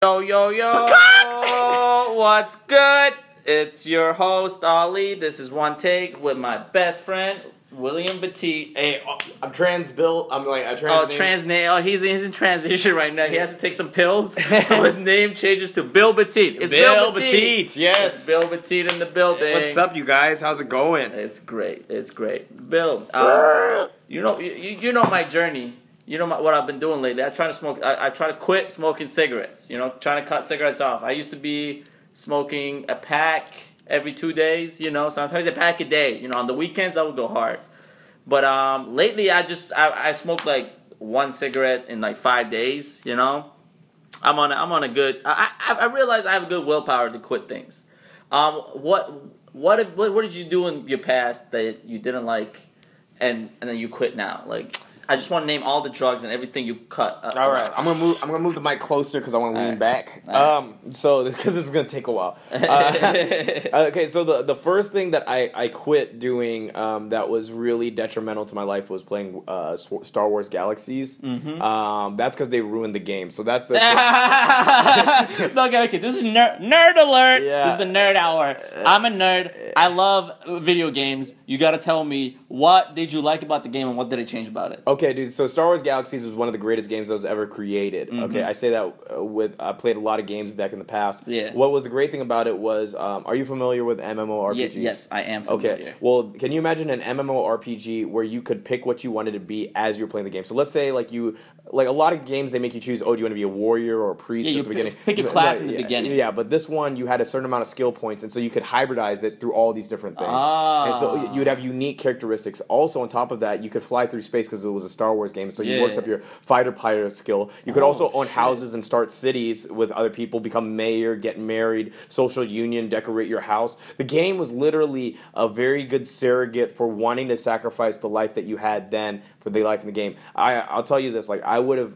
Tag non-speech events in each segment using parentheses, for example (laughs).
Yo, yo, yo! What's good? It's your host, Ali. This is One Take with my best friend, William Petit. Hey, uh, I'm trans Bill. I'm like I trans. Oh, name. trans name. Oh, he's, he's in transition right now. He has to take some pills, (laughs) so his name changes to Bill Petit. It's Bill, Bill Petit. Petit, yes. It's Bill Petit in the building. What's up, you guys? How's it going? It's great. It's great. Bill, uh, (laughs) you know, you, you know my journey. You know my, what I've been doing lately. I try to smoke. I, I try to quit smoking cigarettes. You know, trying to cut cigarettes off. I used to be smoking a pack every two days. You know, sometimes a pack a day. You know, on the weekends I would go hard. But um, lately I just I, I smoked like one cigarette in like five days. You know, I'm on a, I'm on a good. I I, I realize I have a good willpower to quit things. Um, what what if, what what did you do in your past that you didn't like, and and then you quit now? Like I just want to name all the drugs and everything you cut. Uh, All right, I'm gonna move. I'm gonna move the mic closer because I want to lean Alright. back. Alright. Um, so (laughs) because this is gonna take a while. (laughs) Uh, okay, so the the first thing that I I quit doing um, that was really detrimental to my life was playing uh, Sw- Star Wars Galaxies. Mm-hmm. Um, that's because they ruined the game. So that's the. (laughs) okay, okay. This is nerd nerd alert. Yeah. This is the nerd hour. I'm a nerd. I love video games. You got to tell me what did you like about the game and what did it change about it? Okay, dude. So Star Wars Galaxies was one of the greatest games that was ever created. Mm-hmm. Okay, I say that uh, with I played a lot of games back in the past. Yeah. What was the great thing about it was, um, are you familiar with MMORPGs? Ye- yes, I am familiar. Okay. Well, can you imagine an MMORPG where you could pick what you wanted to be as you're playing the game? So let's say like you like a lot of games they make you choose. Oh, do you want to be a warrior or a priest Yeah, at the beginning? pick- a class Right, in the yeah, beginning. Yeah, but this one you had a certain amount of skill points, and so you could hybridize it through all these different things. And so Ah. you would have unique characteristics. Also, on top of that, you could fly through space because it was a Star Wars game. So you Yeah. worked up your fighter pilot skill. You could Oh, also own shit. houses and start cities with other people, become mayor, get married, social union, decorate your house. The game was literally a very good surrogate for wanting to sacrifice the life that you had then for the life in the game. I I'll tell you this, like I would have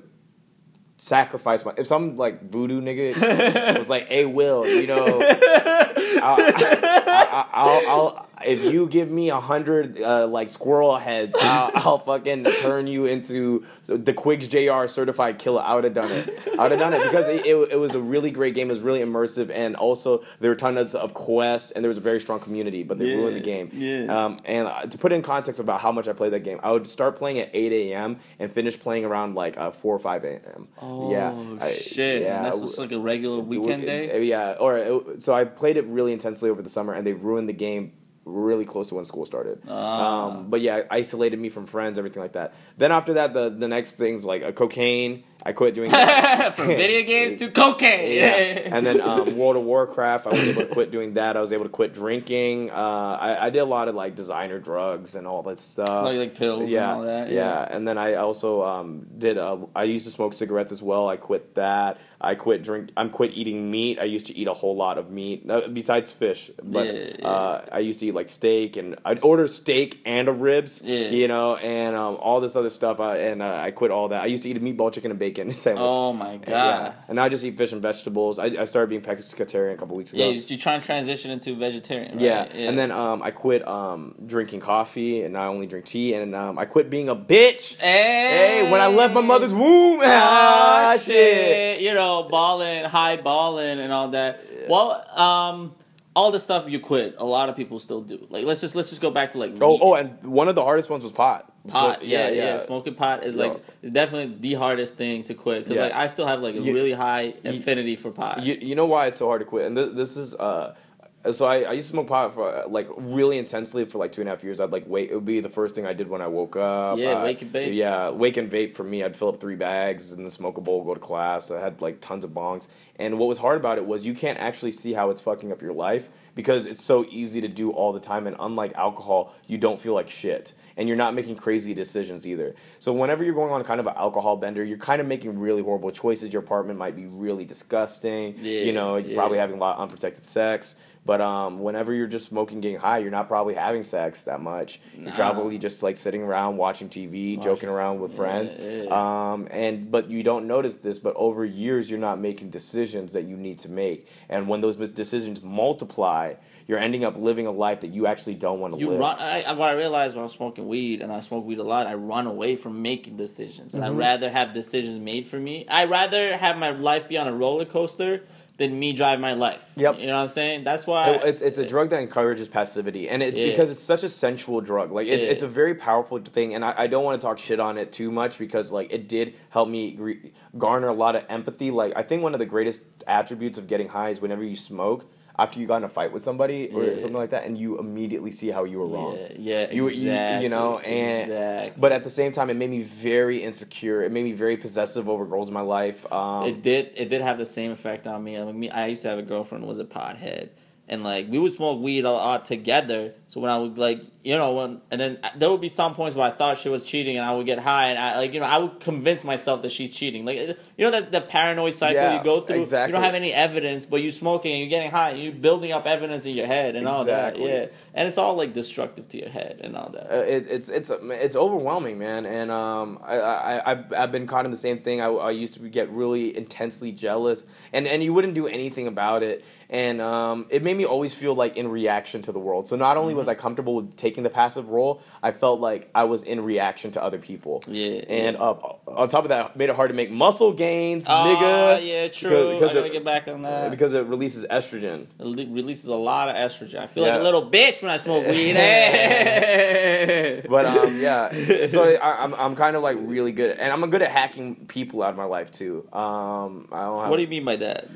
sacrificed my if some like voodoo nigga (laughs) was like, "Hey, Will, you know, I'll, I, I'll, I'll if you give me a hundred uh, like squirrel heads, (laughs) I'll, I'll fucking turn you into the Quigs Jr. certified killer. I would have done it. I would have done it because it, it, it was a really great game. It was really immersive, and also there were tons of quests, and there was a very strong community. But they Yeah, ruined the game. yeah. Um, and uh, to put in context about how much I played that game, I would start playing at eight a.m. and finish playing around like uh, four or five a.m. Oh yeah, I- shit! yeah, and that's just like a regular weekend day. yeah, or it, so I played it really intensely over the summer, and they ruined the game really close to when school started. Ah. Um, but yeah, isolated me from friends, everything like that. Then after that, the the next things like a cocaine. I quit doing (laughs) that. From video (laughs) games to cocaine. yeah. (laughs) And then um, World of Warcraft, I was able to quit doing that. I was able to quit drinking. Uh, I, I did a lot of like designer drugs and all that stuff. Like- like pills and yeah, all that, Yeah. yeah. And then I also um, did. Uh, I used to smoke cigarettes as well. I quit that. I quit drink. I'm quit eating meat. I used to eat a whole lot of meat uh, besides fish. But Yeah, yeah. Uh, I used to eat like steak and I'd order steak and a ribs. Yeah. You know, and um, all this other stuff. Uh, and uh, I quit all that. I used to eat a meatball, chicken, and bacon sandwich. Oh my god. Yeah. And I just eat fish and vegetables. I, I started being pescatarian a couple weeks ago. Yeah, you- you're trying to transition into vegetarian. Right? Yeah. and then um, I quit um, drinking coffee, and I only drink tea. And um, I quit being a bitch. hey, Hey, when I left my mother's womb, ah, Oh, shit. shit. You know, balling, high balling, and all that. Well, um, all the stuff you quit, a lot of people still do. Like, let's just let's just go back to like Oh, meat. oh, and one of the hardest ones was pot. pot. So- yeah, yeah, Smoking pot is like is definitely the hardest thing to quit because Yeah. like I still have like a You- really high affinity for pot. You, you know why it's so hard to quit? And th- this is uh, so I, I used to smoke pot for uh, like really intensely for like two and a half years. I'd like wait. It would be the first thing I did when I woke up. Yeah, wake and vape. Yeah, wake and vape for me. I'd fill up three bags and then smoke a bowl, go to class. I had like tons of bongs. And what was hard about it was you can't actually see how it's fucking up your life because it's so easy to do all the time. And unlike alcohol, you don't feel like shit. And you're not making crazy decisions either. So whenever you're going on kind of an alcohol bender, you're kind of making really horrible choices. Your apartment might be really disgusting. Yeah, you know, you're yeah. probably having a lot of unprotected sex. But um, whenever you're just smoking, getting high, you're not probably having sex that much. You're probably just like sitting around watching TV, joking around with Yeah, friends. yeah. Um, and but you don't notice this, but over years you're not making decisions that you need to make. And when those decisions multiply, you're ending up living a life that you actually don't want to You live. run. I, I- what I realized when I'm smoking weed, and I smoke weed a lot, I run away from making decisions, Mm-hmm. and I'd rather have decisions made for me. I'd rather have my life be on a roller coaster than me drive my life. Yep. You know what I'm saying? That's why. It- it's it's a drug that encourages passivity, and it's Yeah. because it's such a sensual drug. Like it, Yeah. it's a very powerful thing, and I, I don't want to talk shit on it too much because like it did help me re- garner a lot of empathy. Like I think one of the greatest attributes of getting high is whenever you smoke after you got in a fight with somebody or Yeah. something like that, and you immediately see how you were wrong. Yeah, yeah, You- you- exactly. you know, and- exactly. But at the same time, it made me very insecure. It made me very possessive over girls in my life. Um, it did. It did have the same effect on me. I mean, I used to have a girlfriend who was a pothead, and like we would smoke weed a lot together. So when I would like, you know, when and then there would be some points where I thought she was cheating, and I would get high, and I like, you know, I would convince myself that she's cheating. Like, you know, that the paranoid cycle Yeah, you go through. exactly. You don't have any evidence, but you're smoking and you're getting high, and you're building up evidence in your head and all that. Exactly. Yeah, and it's all like destructive to your head and all that. Uh, it, it's it's it's overwhelming, man. And um, I, I I've, I've been caught in the same thing. I, I used to get really intensely jealous, and and you wouldn't do anything about it. And um, it made me always feel like in reaction to the world. So not only was Mm-hmm. I comfortable with taking the passive role, I felt like I was in reaction to other people. Yeah, And yeah. uh, on top of that, made it hard to make muscle gains, Oh, nigga. yeah, true. Because, because I gotta it, get back on that. because it releases estrogen. It le- releases a lot of estrogen. I feel like a little bitch when I smoke weed. (laughs) But um, yeah. So (laughs) I, I'm I'm kind of like really good, and I'm good at hacking people out of my life too. Um, I don't have. what do you mean by that?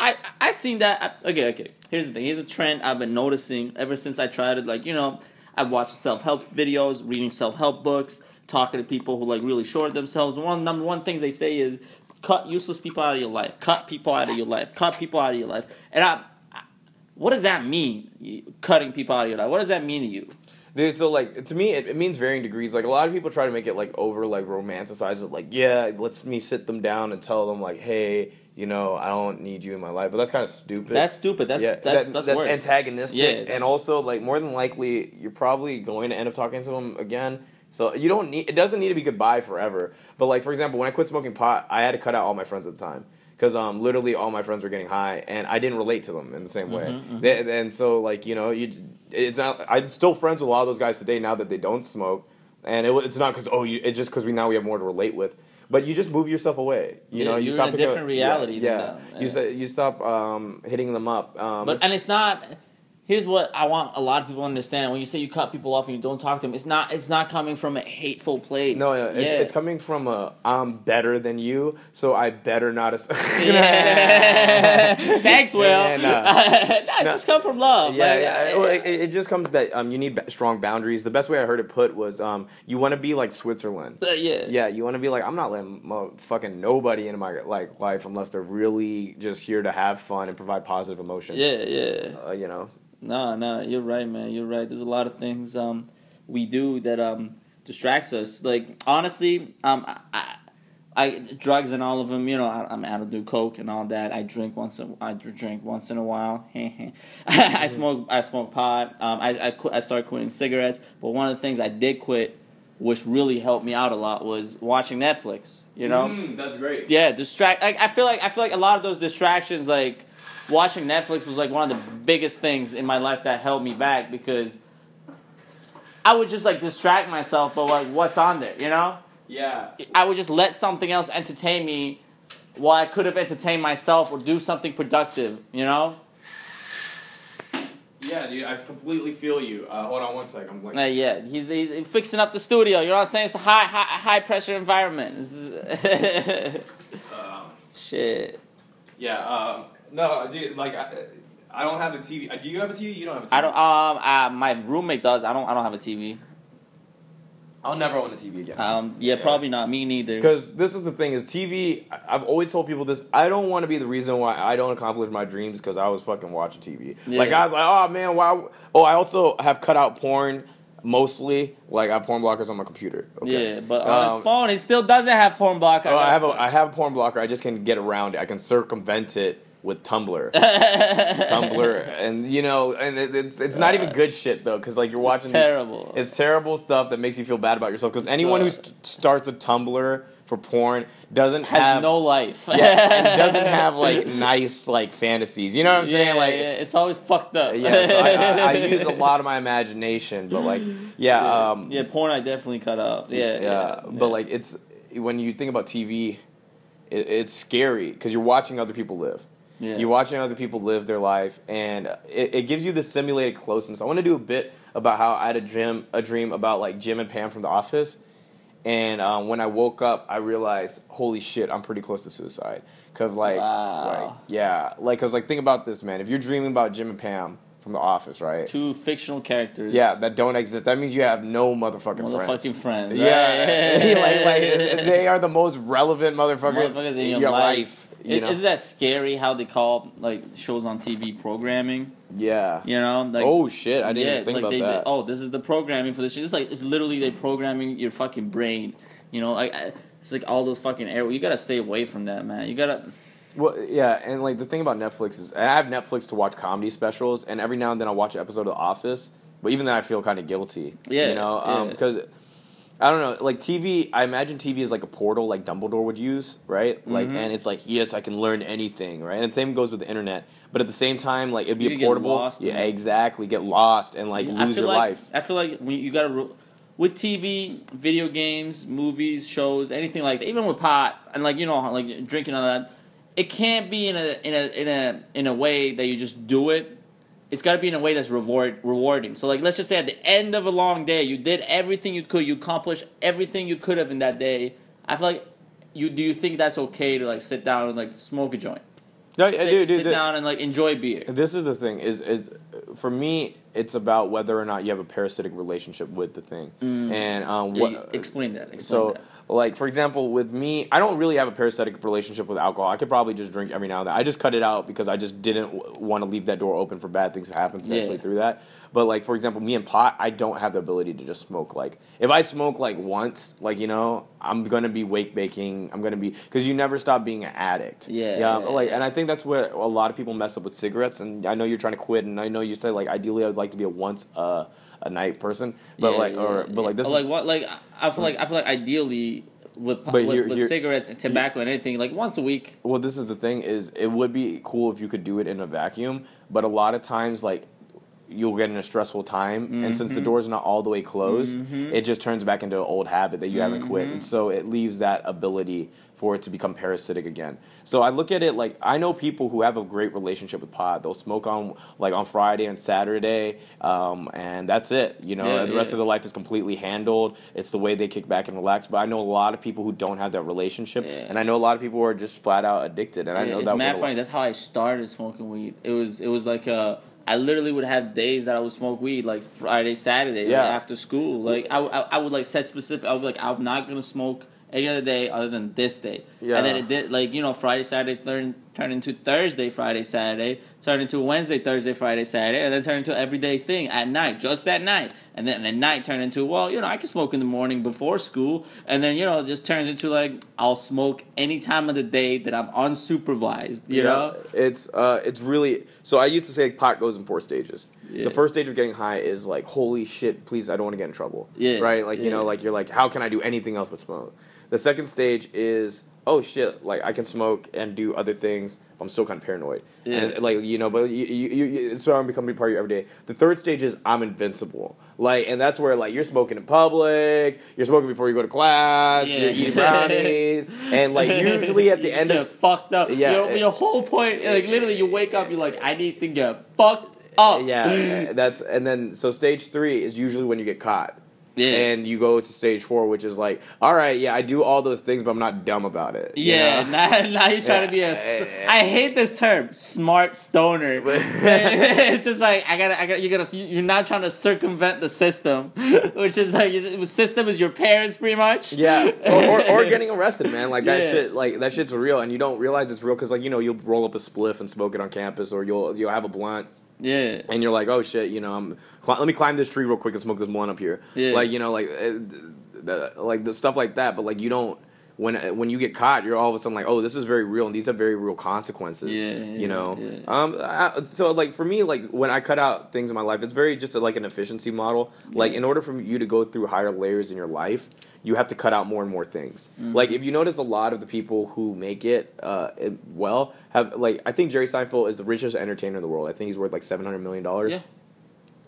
I I seen that. Okay, okay. Here's the thing. Here's a trend I've been noticing ever since I tried it. Like you know, I've watched self help videos, reading self help books, talking to people who like really short themselves. One number one things they say is cut useless people out of your life. Cut people out of your life. Cut people out of your life. And I, I what does that mean? Cutting people out of your life. What does that mean to you? Dude, so like to me, it, it means varying degrees. Like a lot of people try to make it like over like romanticize it. Like yeah, let's me sit them down and tell them like, hey, you know, I don't need you in my life. But that's kind of stupid. That's stupid. That's yeah, that's, that's, worse. antagonistic. Yeah, and also like more than likely, you're probably going to end up talking to them again. So you don't need. It doesn't need to be goodbye forever. But like for example, when I quit smoking pot, I had to cut out all my friends at the time because um literally all my friends were getting high, and I didn't relate to them in the same way. Mhm, They- and so like you know you, it's not. I'm still friends with a lot of those guys today now that they don't smoke, and it, it's not because oh you. It's just because we now we have more to relate with. But you just move yourself away. You Yeah, know, you you're stop in a different reality Yeah, than yeah. them, you yeah. sa- you stop um, hitting them up. Um, But it's- and it's not. Here's what I want a lot of people to understand: when you say you cut people off and you don't talk to them, it's not. It's not coming from a hateful place. No, no, it's, yeah. it's coming from a I'm better than you, so I better not. (laughs) Yeah. (laughs) Thanks, Will. And, uh, no, it's no. just come from love. Yeah, Like, yeah. Well, it, it just comes that um, you need strong boundaries. The best way I heard it put was um, you want to be like Switzerland. uh, yeah. Yeah, you want to be like I'm not letting fucking nobody into my like life unless they're really just here to have fun and provide positive emotions. Yeah, yeah. Uh, you know. No, no, you're right, man. You're right. There's a lot of things um, we do that um, distracts us. Like honestly, um, I, I, I drugs and all of them. You know, I, I'm out of do coke and all that. I drink once. In, I drink once in a while. (laughs) I smoke. I smoke pot. Um, I I, quit, I started quitting cigarettes. But one of the things I did quit, which really helped me out a lot, was watching Netflix. You know. Mm, that's great. Yeah, distract. Like, I feel like I feel like a lot of those distractions, like watching Netflix, was like one of the biggest things in my life that held me back because I would just like distract myself, but like what's on there, you know? Yeah. I would just let something else entertain me while I could have entertained myself or do something productive, you know? Yeah, dude, I completely feel you. Uh, hold on one second. I'm like, Uh, yeah, he's, he's fixing up the studio. You know what I'm saying? It's a high high, high pressure environment. Is (laughs) um, shit. yeah. Um, no, dude, like I, I don't have a TV. Uh, Do you have a TV? You don't have a TV. I don't. Um, uh, my roommate does. I don't. I don't have a TV. I'll never own a TV again. Um, yeah, Yeah. probably not. Me neither. Because this is the thing is TV. I- I've always told people this. I don't want to be the reason why I don't accomplish my dreams because I was fucking watching TV. Yeah. Like was like oh man, why? Oh, I also have cut out porn mostly. Like I have porn blockers on my computer. Okay? Yeah, but on Um, his phone, he still doesn't have porn blocker. Oh, I have a I have a porn blocker. I just can get around it. I can circumvent it with Tumblr. (laughs) Tumblr, and you know, and it, it's it's not even good shit though, because like you're watching these- terrible. it's terrible stuff that makes you feel bad about yourself. Because anyone who st- starts a Tumblr for porn doesn't Has have no life. yeah, (laughs) doesn't have like nice like fantasies. You know what I'm saying? Yeah, like yeah, it's always fucked up. yeah, so I, I, I (laughs) use a lot of my imagination, but like, yeah, um, yeah, porn I definitely cut off. Yeah, yeah, but like, it's when you think about TV, it, it's scary because you're watching other people live. Yeah. You're watching other people live their life, and it, it gives you this simulated closeness. I want to do a bit about how I had a dream, a dream about like Jim and Pam from The Office, and um, when I woke up, I realized, holy shit, I'm pretty close to suicide. Cause like, Wow. like yeah, like cause like think about this, man. If you're dreaming about Jim and Pam from The Office, right? two fictional characters. Yeah, that don't exist. That means you have no motherfucking, motherfucking friends. friends. Yeah, (laughs) like, like they are the most relevant motherfuckers, motherfuckers in your, life. You know? Isn't that scary how they call like shows on TV programming? yeah. You know, like oh shit! I didn't yeah, even think like about they, that. oh, this is the programming for this shit. It's like it's literally they programming your fucking brain. You know, like it's like all those fucking air. You gotta stay away from that, man. You gotta. Well, yeah, and like the thing about Netflix is, I have Netflix to watch comedy specials, and every now and then I'll watch an episode of The Office. But even then, I feel kind of guilty. Yeah, you know, um, yeah. because I don't know, like TV. I imagine TV is like a portal, like Dumbledore would use, right? Like, Mhm. and it's like, yes, I can learn anything, right? And the same goes with the internet. But at the same time, like it'd be You a portable, yeah, exactly, get lost and like I lose your like, life. I feel like when you gotta ru- with TV, video games, movies, shows, anything like that. Even with pot and like you know like drinking all that, it can't be in a in a in a in a way that you just do it. It's got to be in a way that's reward rewarding. So like let's just say at the end of a long day, you did everything you could, you accomplished everything you could have in that day. I feel like you do you think that's okay to like sit down and like smoke a joint? No, I sit, do, dude. sit the- down and like enjoy beer. This is the thing is is for me it's about whether or not you have a parasitic relationship with the thing. And um what you- explain that. Explain so that. Like for example with me I don't really have a parasitic relationship with alcohol. I could probably just drink every now and then. I just cut it out because I just didn't w- want to leave that door open for bad things to happen potentially Yeah. through that. But like for example, me and pot, I don't have the ability to just smoke. Like if I smoke like once, like you know, I'm gonna be wake baking. I'm gonna be because you never stop being an addict. Yeah, yeah. like, and I think that's where a lot of people mess up with cigarettes. And I know you're trying to quit, and I know you said like ideally I'd like to be a once a a night person, but Yeah, like yeah, or but like this Or like what like I feel like I feel like ideally with But with, here- with here- cigarettes and tobacco and anything like once a week. Well, this is the thing is it would be cool if you could do it in a vacuum, but a lot of times like you'll get in a stressful time and since the Mhm. door's not all the way closed, Mhm. it just turns back into an old habit that you haven't quit. Mhm. And so it leaves that ability for it to become parasitic again. So I look at it like I know people who have a great relationship with pot. They'll smoke on like on Friday and Saturday, um, and that's it. You know, Yeah, the rest yeah. of their life is completely handled. It's the way they kick back and relax. But I know a lot of people who don't have that relationship, Yeah. and I know a lot of people who are just flat out addicted. And I know it's that mad a- funny. That's how I started smoking weed. It was it was like uh I literally would have days that I would smoke weed like Friday, Saturday, like, Yeah. after school. Like I, I, I would like set specific. I would like I'm not gonna smoke any other day other than this day. Yeah. And then it did like you know Friday, Saturday turned turned into Thursday, Friday, Saturday, turned into Wednesday, Thursday, Friday, Saturday, and then turn into everyday thing at night, just that night. And then at night turn into well, you know, I can smoke in the morning before school, and then you know it just turns into like I'll smoke any time of the day that I'm unsupervised. You know. it's uh, it's really. So I used to say pot goes in four stages. Yeah. The first stage of getting high is like, holy shit, please, I don't want to get in trouble. Yeah, Right. Like you know, like you're like, how can I do anything else but smoke? The second stage is, oh shit, like I can smoke and do other things. But I'm still kind of paranoid. Yeah. And like you know, but you, you, you, it's to become a part of you every day. The third stage is I'm invincible. Like, and that's where like you're smoking in public, you're smoking before you go to class, Yeah. you're eating brownies, (laughs) and like usually at the end just of fucked up. Yeah, your, your whole point, like literally, you wake up, you're like, I need to get fucked up. yeah, (gasps) that's and then so stage three is usually when you get caught. Yeah. And you go to stage four, which is like, all right, yeah, I do all those things, but I'm not dumb about it. you Yeah, know? now, now you're trying to be a. (laughs) I hate this term, smart stoner. (laughs) it's just like I gotta, I gotta, you gotta, you're not trying to circumvent the system, (laughs) which is like the system is your parents, pretty much. Yeah, or, or, or getting arrested, man. Like that Yeah. shit, like that shit's real, and you don't realize it's real because, like, you know, you'll roll up a spliff and smoke it on campus, or you'll you'll have a blunt, Yeah, and you're like, oh shit, you know, I'm cli- let me climb this tree real quick and smoke this blunt up here. Yeah. Like you know, like uh, the, like the stuff like that, but like you don't. when when you get caught, you're all of a sudden like, oh, this is very real, and these have very real consequences. Yeah, you yeah, know. yeah. Um, I, so like for me, like when I cut out things in my life, it's very just a, like an efficiency model. Like in order for you to go through higher layers in your life, you have to cut out more and more things. Mm-hmm. Like if you notice, a lot of the people who make it uh, it- well have like I think Jerry Seinfeld is the richest entertainer in the world. I think he's worth like seven hundred million dollars. Yeah.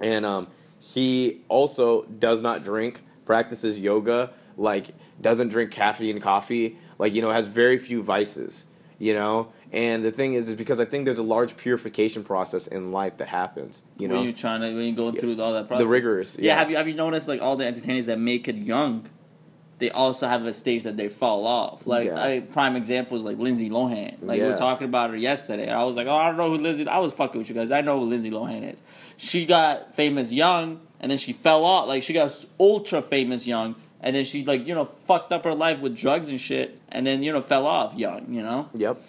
And um, he also does not drink, practices yoga, like doesn't drink caffeine and coffee, like you know has very few vices, you know. And the thing is, is because I think there's a large purification process in life that happens, you know. when you're trying to when you're going through all that process. the rigors, Yeah. yeah. Have you have you noticed like all the entertainers that make it young, they also have a stage that they fall off. Like Yeah. a prime example is like Lindsay Lohan. Like we Yeah. were talking about her yesterday. and I was like, oh, I don't know who Lindsay. I was fucking with you guys. I know who Lindsay Lohan is. She got famous young, and then she fell off. Like she got ultra famous young. And then she like you know fucked up her life with drugs and shit, and then you know fell off young, you know. Yep.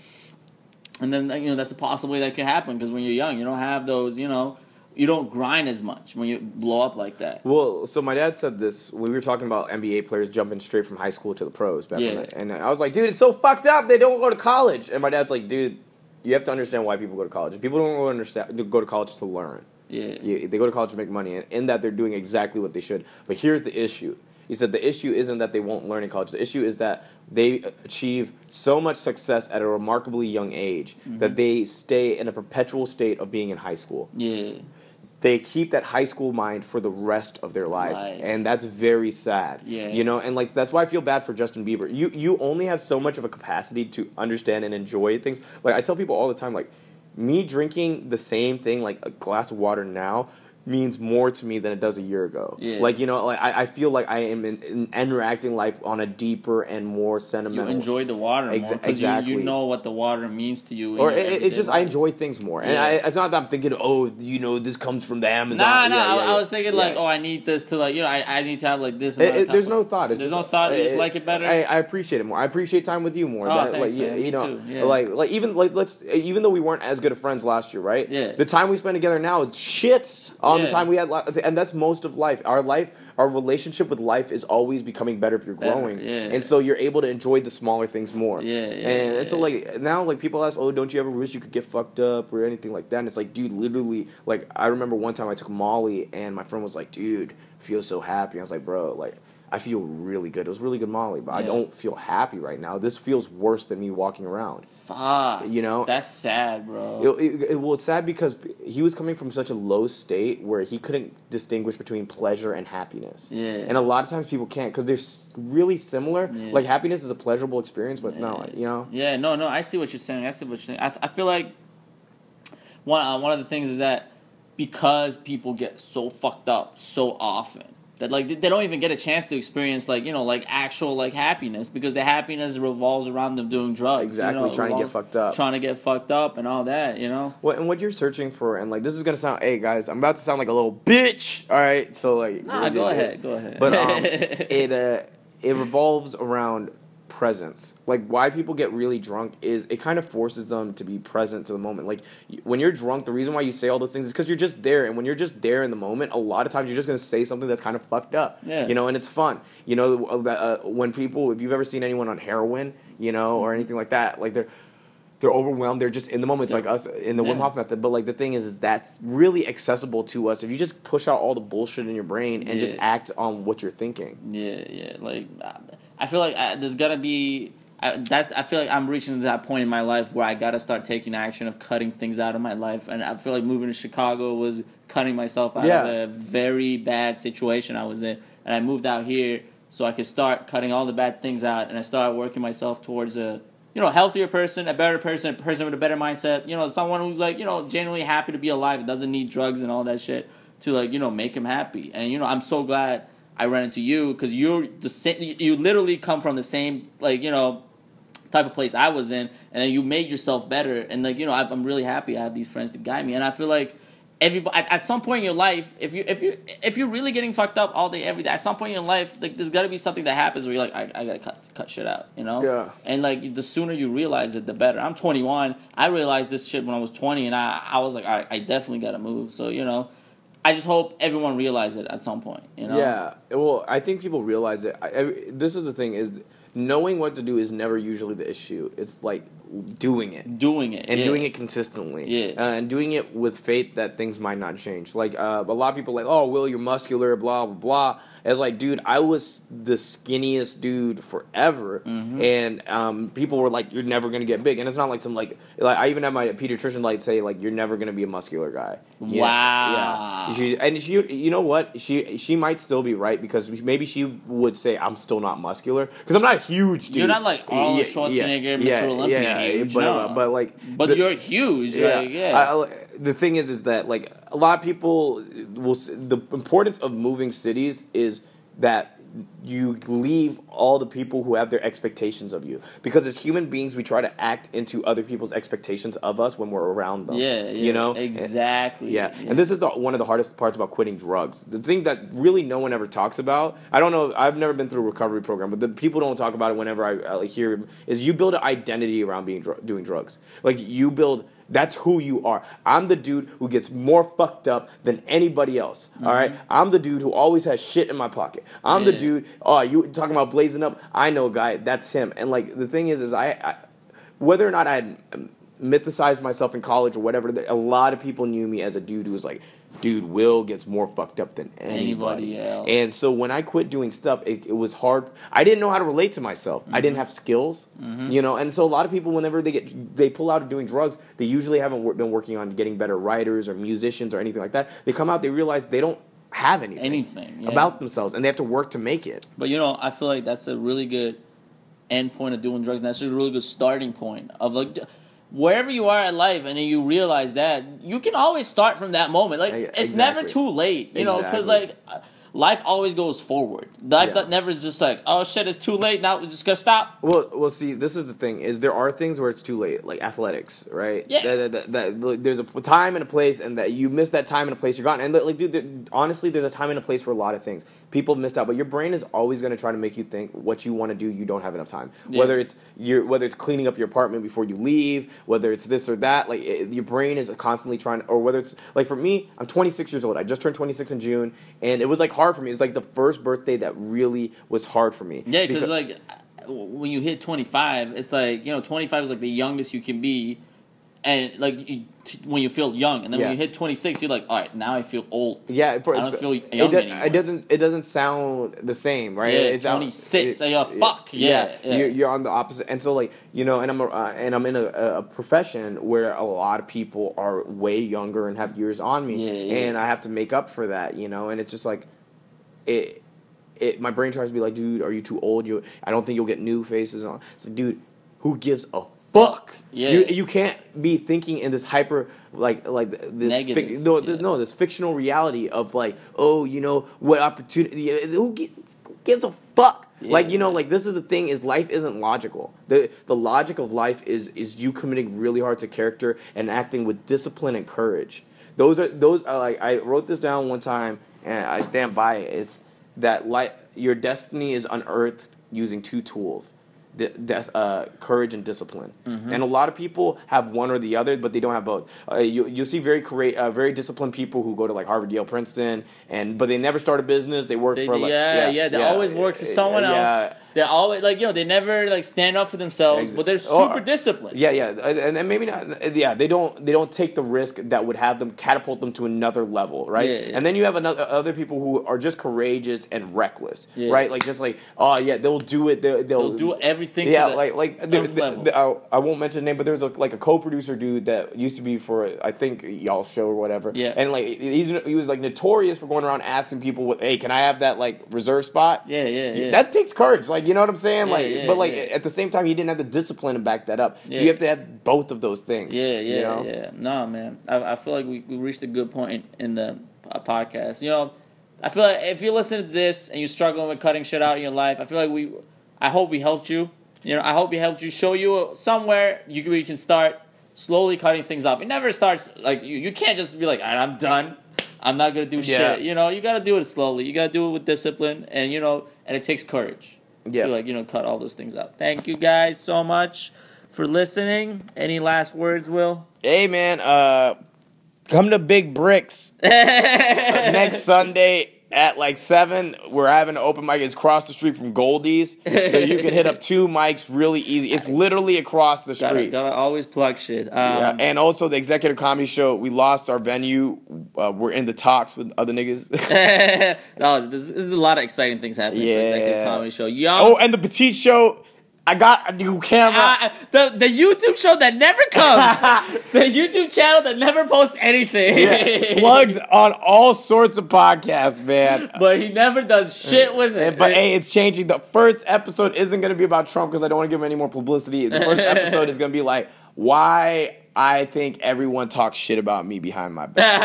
And then you know that's a possible way that could happen because when you're young, you don't have those, you know, you don't grind as much when you blow up like that. Well, so my dad said this. We were talking about NBA players jumping straight from high school to the pros back Yeah. the, and I was like, dude, it's so fucked up. They don't go to college. And my dad's like, dude, you have to understand why people go to college. People don't go to understand go to college to learn. Yeah, You, they go to college to make money, and in that they're doing exactly what they should. But here's the issue. He said the issue isn't that they won't learn in college. The issue is that they achieve so much success at a remarkably young age Mm-hmm. that they stay in a perpetual state of being in high school. yeah, They keep that high school mind for the rest of their lives, Lives. and that's very sad. Yeah. you know, and like that's why I feel bad for Justin Bieber. You you only have so much of a capacity to understand and enjoy things. Like I tell people all the time, like me drinking the same thing, like a glass of water now, means more to me than it does a year ago. Yeah. Like you know, like I, I feel like I am in, in interacting life on a deeper and more sentimental. you enjoy the water more because exactly. you, you know what the water means to you. or it, it's just I enjoy things more, and Yeah. I, it's not that I'm thinking, oh, you know, this comes from the Amazon. Nah, nah. Yeah, I, I was thinking like, oh, I need this to like, you know, I, I need to have like this. It- it- there's no thought. It's There's just, no thought. You just like it better. I, I appreciate it more. I appreciate time with you more. Oh, That, thanks, like, you- man. You, know, too. Like like even like let's even though we weren't as good of friends last year, right? Yeah. The time we spend together now is shit on Yeah. the time we had, and that's most of life. Our life, our relationship with life is always becoming better if you're Better, growing, yeah. and so you're able to enjoy the smaller things more. Yeah, yeah, And, and so like now like people ask, oh, don't you ever wish you could get fucked up or anything like that? And it's like, dude, literally, like I remember one time I took Molly, and my friend was like, dude, feel so happy. I was like, bro, like. I feel really good. It was really good Molly, but I don't feel happy right now. This feels worse than me walking around. Fuck. You know, That's sad, bro. it, it, it- well, it's sad because he was coming from such a low state where he couldn't distinguish between pleasure and happiness. Yeah. And a lot of times people can't because they're really similar. Yeah. Like happiness is a pleasurable experience, but it's not like you know. Yeah, no, no, I see what you're saying. I see what you're saying. I, I feel like one uh, one of the things is that because people get so fucked up so often that like they don't even get a chance to experience like you know like actual like happiness because the happiness revolves around them doing drugs. you Exactly, know, it trying to get fucked up. trying to get fucked up and all that. You know. What and what you're searching for, and like this is gonna sound. Hey guys, I'm about to sound like a little bitch. All right, so like. Nah, go ahead, go ahead. But um, (laughs) it uh, it revolves around presence. Like why people get really drunk is it kind of forces them to be present to the moment. Like when you're drunk, the reason why you say all those things is because you're just there, and when you're just there in the moment, a lot of times you're just gonna say something that's kind of fucked up. Yeah. You know, and it's fun. You know, uh, uh, when people, if you've ever seen anyone on heroin, you know, or anything like that, like they're they're overwhelmed. They're just in the moment. It's Yeah. like us in the Yeah. Wim Hof method. But like the thing is, is that's really accessible to us if you just push out all the bullshit in your brain and just act on what you're thinking. Yeah, yeah. Like, I feel like I, there's gotta be. I, that's. I feel like I'm reaching that point in my life where I gotta start taking action of cutting things out of my life, and I feel like moving to Chicago was cutting myself out Yeah. of a very bad situation I was in, and I moved out here so I could start cutting all the bad things out, and I started working myself towards a. You know, healthier person, a better person, a person with a better mindset. You know, someone who's like, you know, genuinely happy to be alive, doesn't need drugs and all that shit to like, you know, make him happy. And you know, I'm so glad I ran into you because you're the same. You literally come from the same like you know type of place I was in, and then you made yourself better. And like you know, I, I'm really happy I have these friends to guide me. And I feel like everybody at, at some point in your life, if you if you if you're really getting fucked up all day every day, at some point in your life, like there's got to be something that happens where you're like, I, I gotta cut cut shit out, you know? Yeah. And like the sooner you realize it, the better. I'm 21. I realized this shit when I was 20, and I I was like, all right, I definitely gotta move. So you know. I just hope everyone realizes it at some point, you know. Yeah. Well, I think people realize it. I, I, this is the thing is knowing what to do is never usually the issue. It's like doing it doing it and yeah. doing it consistently. Yeah. Uh, and doing it with faith that things might not change. Like uh, a lot of people are like, oh, Will, you're muscular, blah blah blah. It's like, dude, I was the skinniest dude forever, Mm-hmm. and um, people were like, you're never gonna get big. And it's not like some like like I even had my pediatrician like say like you're never gonna be a muscular guy. You know? Wow. Yeah. She and she you know what she she might still be right because maybe she would say I'm still not muscular because I'm not huge. Dude. You're not like Arnold Yeah, Schwarzenegger, yeah, Mr. Olympia Yeah, huge, but no. but like but the- you're huge like yeah I- the thing is, is that like a lot of people will. The importance of moving cities is that you leave all the people who have their expectations of you because as human beings we try to act into other people's expectations of us when we're around them yeah, yeah you know eh, exactly yeah, and this is the, one of the hardest parts about quitting drugs. The thing that really no one ever talks about. I don't know. I've never been through a recovery program, but the people don't talk about it whenever I, I hear is you build an identity around being doing drugs. Like you build. That's who you are. I'm the dude who gets more fucked up than anybody else. all mm-hmm. right, I'm the dude who always has shit in my pocket. I'm the dude. Oh, you talking about blazing up? I know, guy. That's him. And like the thing is, is I, I whether or not I had mythicized myself in college or whatever, a lot of people knew me as a dude who was like, dude, Will gets more fucked up than anybody. Anybody else. And so when I quit doing stuff, it, it was hard. I didn't know how to relate to myself. I Mm-hmm. didn't have skills, you know. And so a lot of people, whenever they get they pull out of doing drugs, they usually haven't been working on getting better writers or musicians or anything like that. They come out, they realize they don't have anything, Anything, yeah. about themselves, and they have to work to make it. But you know, I feel like that's a really good end point of doing drugs. And that's a really good starting point of like wherever you are in life, and then you realize that you can always start from that moment. Like Yeah, it's never too late, you know, because Exactly. like. Life always goes forward. Life Yeah. that never is just like, oh shit, it's too late. Now we're just gonna stop. Well, well, see, this is the thing: is there are things where it's too late, like athletics, right? Yeah. That, that, that, that- there's a time and a place, and that you miss that time and a place, you're gone. And like, dude, there, honestly, there's a time and a place for a lot of things. People missed out, but your brain is always going to try to make you think what you want to do. You don't have enough time. Yeah. Whether it's your, whether it's cleaning up your apartment before you leave, whether it's this or that, like it, your brain is constantly trying. Or whether it's like for me, I'm 26 years old. I just turned 26 in June, and it was like hard for me. It's like the first birthday that really was hard for me. Yeah, because like when you hit 25, it's like, you know, 25 is like the youngest you can be. And like you, t- when you feel young, and then Yeah. when you hit 26, you're like, all right, now I feel old. Yeah, for, I don't feel it, young do- anymore. it doesn't. It doesn't sound the same, right? Yeah, It's out- 26, it- yeah, fuck, yeah, yeah. You're, you're on the opposite, and so like you know, and I'm a, uh, and I'm in a, a profession where a lot of people are way younger and have years on me, and I have to make up for that, you know, and it's just like it. It, my brain tries to be like, dude, are you too old? You, I don't think you'll get new faces on. It's like, dude, who gives a fuck? Yeah. You, you can't be thinking in this hyper, like, like this, fic- no, yeah. no, this fictional reality of like, oh, you know, what opportunity? Who, gives a fuck? Like, you know, like this is the thing: is life isn't logical. the The logic of life is is you committing really hard to character and acting with discipline and courage. Those are those are like I wrote this down one time and I stand by it. It's that like your destiny is unearthed using two tools. des- uh, courage and discipline. Mm-hmm. And a lot of people have one or the other, but they don't have both. Uh, you you'll see very correct, uh, very disciplined people who go to like Harvard, Yale, Princeton, and but they never start a business. They work They, for like yeah, yeah, they always work for someone yeah, else. They always like you know they never like stand up for themselves, but they're Oh, super disciplined. Yeah, yeah, and, and maybe not. Yeah, they don't they don't take the risk that would have them catapult them to another level, right? Yeah, yeah. And then you have another other people who are just courageous and reckless, Yeah. right? Like just like oh yeah, they'll do it. They'll, they'll, They'll do everything. Yeah, to the like like nth there- level. I, I won't mention the name, but there's a, like a co-producer dude that used to be for I think y'all show or whatever. Yeah. and like he's he was like notorious for going around asking people, "Hey, can I have that like reserve spot?" yeah, yeah, yeah. That takes courage, like you know what I'm saying, Yeah, like. yeah, but like yeah. at the same time, he didn't have the discipline to back that up. So you have to have both of those things. Yeah, yeah, you know? yeah. No, man. I, I feel like we, we reached a good point in the uh, podcast. You know, I feel like if you're listening to this and you're struggling with cutting shit out in your life, I feel like we, I hope we helped you. You know, I hope we helped you show you somewhere you can, you can start slowly cutting things off. It never starts like you. You can't just be like, "All right, I'm done. I'm not gonna do Yeah. shit. You know, you gotta do it slowly. You gotta do it with discipline, and you know, and it takes courage. Yeah. To like you know, cut all those things out. Thank you guys so much for listening. Any last words, Will? Hey man, uh, come to Big Bricks (laughs) next Sunday. At like seven, we're having an open mic. It's across the street from Goldie's, so you can hit up (laughs) two mics really easy. It's literally across the Gotta, street. gotta always plug shit. Um, Yeah, and also the executive comedy show. We lost our venue. Uh, we're in the talks with other niggas. (laughs) no, this, this is a lot of exciting things happening for Yeah. Executive Comedy Show. Young, oh, and the Petit show. I got a new camera. uh, the the YouTube show that never comes, (laughs) the YouTube channel that never posts anything. Yeah, plugged on all sorts of podcasts, man. but he never does shit with it. But hey, it's changing. The first episode isn't going to be about Trump because I don't want to give him any more publicity. The first (laughs) episode is going to be like why I think everyone talks shit about me behind my (laughs) back.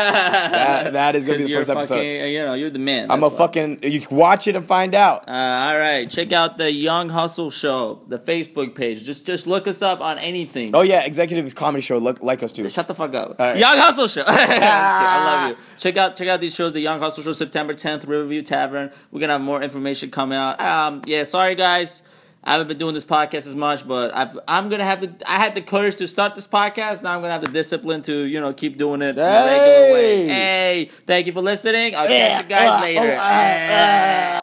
that, that is to be the first episode. You know, you're the man. I'm a why. fucking. You watch it and find out. Uh, all right, check out the Young Hustle Show, the Facebook page. Just just look us up on anything. Oh yeah, executive comedy show. Look, like us too. Shut the fuck up. right. Young Hustle Show. (laughs) I love you. Check out check out these shows. The Young Hustle Show, September 10th, Riverview Tavern. We're gonna have more information coming out. Um, yeah, sorry guys. I haven't been doing this podcast as much, but I've, I'm gonna have to. I had the courage to start this podcast. Now I'm gonna have the discipline to, you know, keep doing it in a regular way. Hey. Hey, thank you for listening. I'll catch you guys Uh, later. oh, uh, uh.